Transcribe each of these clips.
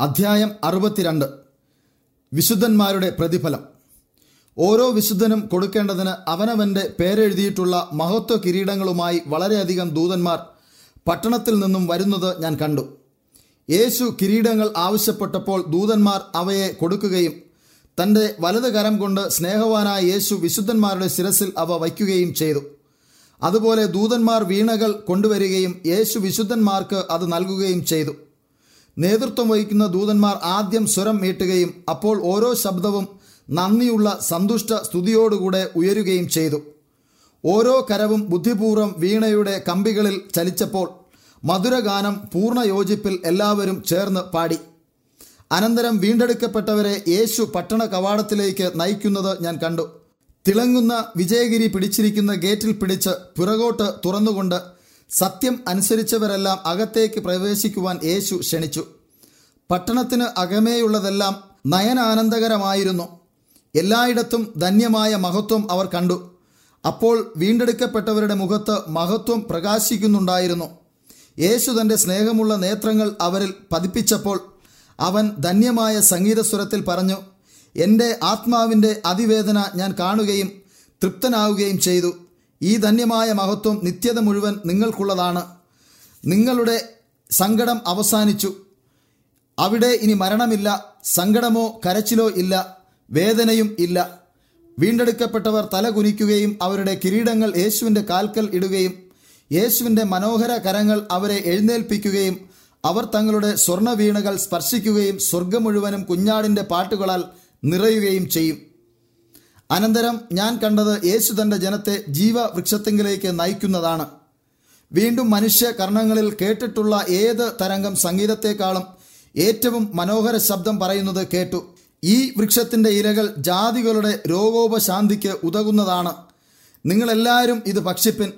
അധ്യായം അറുപത്തിരണ്ട്. വിശുദ്ധന്മാരുടെ പ്രതിഫലം. ഓരോ വിശുദ്ധനും കൊടുക്കേണ്ടതിന് അവനവന്റെ പേരെഴുതിയിട്ടുള്ള മഹത്വ കിരീടങ്ങളുമായി വളരെയധികം ദൂതന്മാർ പട്ടണത്തിൽ നിന്നും വരുന്നത് ഞാൻ കണ്ടു. യേശു കിരീടങ്ങൾ ആവശ്യപ്പെട്ടപ്പോൾ ദൂതന്മാർ അവയെ കൊടുക്കുകയും തന്റെ വലത് കരം കൊണ്ട് സ്നേഹവാനായ യേശു വിശുദ്ധന്മാരുടെ ശിരസിൽ അവ വയ്ക്കുകയും ചെയ്തു. അതുപോലെ ദൂതന്മാർ വീണകൾ കൊണ്ടുവരികയും യേശു വിശുദ്ധന്മാർക്ക് അത് നൽകുകയും ചെയ്തു. നേതൃത്വം വഹിക്കുന്ന ദൂതന്മാർ ആദ്യം സ്വരം മീട്ടുകയും അപ്പോൾ ഓരോ ശബ്ദവും നന്ദിയുള്ള സന്തുഷ്ട സ്തുതിയോടുകൂടെ ഉയരുകയും ചെയ്തു. ഓരോ കരവും ബുദ്ധിപൂർവം വീണയുടെ കമ്പികളിൽ ചലിച്ചപ്പോൾ മധുരഗാനം പൂർണ യോജിപ്പിൽ എല്ലാവരും ചേർന്ന് പാടി. അനന്തരം വീണ്ടെടുക്കപ്പെട്ടവരെ യേശു പട്ടണ കവാടത്തിലേക്ക് നയിക്കുന്നത് ഞാൻ കണ്ടു. തിളങ്ങുന്ന വിജയഗിരി പിടിച്ചിരിക്കുന്ന ഗേറ്റിൽ പിടിച്ച് പുറകോട്ട് തുറന്നുകൊണ്ട് സത്യം അനുസരിച്ചവരെല്ലാം അകത്തേക്ക് പ്രവേശിക്കുവാൻ യേശു ക്ഷണിച്ചു. പട്ടണത്തിന് അകമേയുള്ളതെല്ലാം നയനാനന്ദകരമായിരുന്നു. എല്ലായിടത്തും ധന്യമായ മഹത്വം അവർ കണ്ടു. അപ്പോൾ വീണ്ടെടുക്കപ്പെട്ടവരുടെ മുഖത്ത് മഹത്വം പ്രകാശിക്കുന്നുണ്ടായിരുന്നു. യേശു തന്റെ സ്നേഹമുള്ള നേത്രങ്ങൾ അവരിൽ പതിപ്പിച്ചപ്പോൾ അവൻ ധന്യമായ സംഗീതസ്വരത്തിൽ പറഞ്ഞു എന്റെ ആത്മാവിന്റെ അതിവേദന ഞാൻ കാണുകയും തൃപ്തനാവുകയും ചെയ്തു. ഈ ധന്യമായ മഹത്വം നിത്യത മുഴുവൻ നിങ്ങൾക്കുള്ളതാണ്. നിങ്ങളുടെ സങ്കടം അവസാനിച്ചു. അവിടെ ഇനി മരണമില്ല സങ്കടമോ കരച്ചിലോ ഇല്ല വേദനയും ഇല്ല. വീണ്ടെടുക്കപ്പെട്ടവർ തല കുനിക്കുകയും അവരുടെ കിരീടങ്ങൾ യേശുവിന്റെ കാൽക്കൽ ഇടുകയും യേശുവിന്റെ മനോഹര കരങ്ങൾ അവരെ എഴുന്നേൽപ്പിക്കുകയും അവർ തങ്ങളുടെ സ്വർണ വീണകൾ സ്പർശിക്കുകയും സ്വർഗം മുഴുവനും കുഞ്ഞാടിന്റെ പാട്ടുകളാൽ നിറയുകയും ചെയ്യും. അനന്തരം ഞാൻ കണ്ടത് യേശു തന്റെ ജനത്തെ ജീവവൃക്ഷത്തിങ്കിലേക്ക് നയിക്കുന്നതാണ്. വീണ്ടും മനുഷ്യ കർണങ്ങളിൽ കേട്ടിട്ടുള്ള ഏത് തരംഗം സംഗീതത്തെക്കാളും ഏറ്റവും മനോഹര ശബ്ദം പറയുന്നത് കേട്ടു. ഈ വൃക്ഷത്തിന്റെ ഇലകൾ ജാതികളുടെ രോഗോപശാന്തിക്ക് ഉതകുന്നതാണ്. നിങ്ങളെല്ലാവരും ഇത് ഭക്ഷിപ്പിൻ.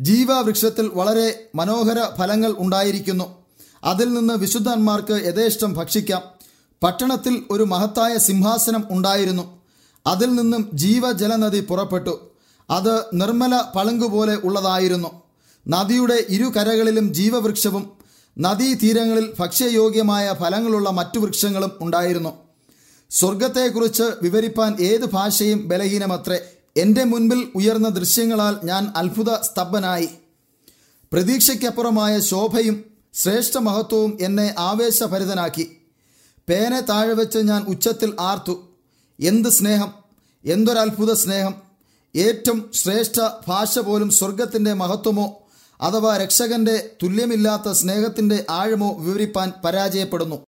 ജീവവൃക്ഷത്തിൽ വളരെ മനോഹര ഫലങ്ങൾ ഉണ്ടായിരിക്കുന്നു. അതിൽ നിന്ന് വിശുദ്ധന്മാർക്ക് യഥേഷ്ടം ഭക്ഷിക്കാം. പട്ടണത്തിൽ ഒരു മഹത്തായ സിംഹാസനം ഉണ്ടായിരുന്നു. അതിൽ നിന്നും ജീവജലനദി പുറപ്പെട്ടു. അത് നിർമ്മല പളുങ്കുപോലെ ഉള്ളതായിരുന്നു. നദിയുടെ ഇരു കരകളിലും ജീവവൃക്ഷവും നദീതീരങ്ങളിൽ ഭക്ഷ്യയോഗ്യമായ ഫലങ്ങളുള്ള മറ്റു വൃക്ഷങ്ങളും ഉണ്ടായിരുന്നു. സ്വർഗത്തെക്കുറിച്ച് വിവരിപ്പാൻ ഏത് ഭാഷയും ബലഹീനമത്രേ. എന്റെ മുൻപിൽ ഉയർന്ന ദൃശ്യങ്ങളാൽ ഞാൻ അത്ഭുത സ്തബ്ധനായി. പ്രതീക്ഷയ്ക്കപ്പുറമായ ശോഭയും ശ്രേഷ്ഠ മഹത്വവും എന്നെ ആവേശഭരിതനാക്കി. പേനെ താഴെ വെച്ച് ഞാൻ ഉച്ചത്തിൽ ആർത്തു. എന്ത് സ്നേഹം? എന്തൊരത്ഭുത സ്നേഹം? ഏറ്റവും ശ്രേഷ്ഠ ഭാഷ പോലും സ്വർഗത്തിന്റെ മഹത്വമോ അഥവാ രക്ഷകന്റെ തുല്യമില്ലാത്ത സ്നേഹത്തിന്റെ ആഴമോ വിവരിപ്പാൻ പരാജയപ്പെടുന്നു.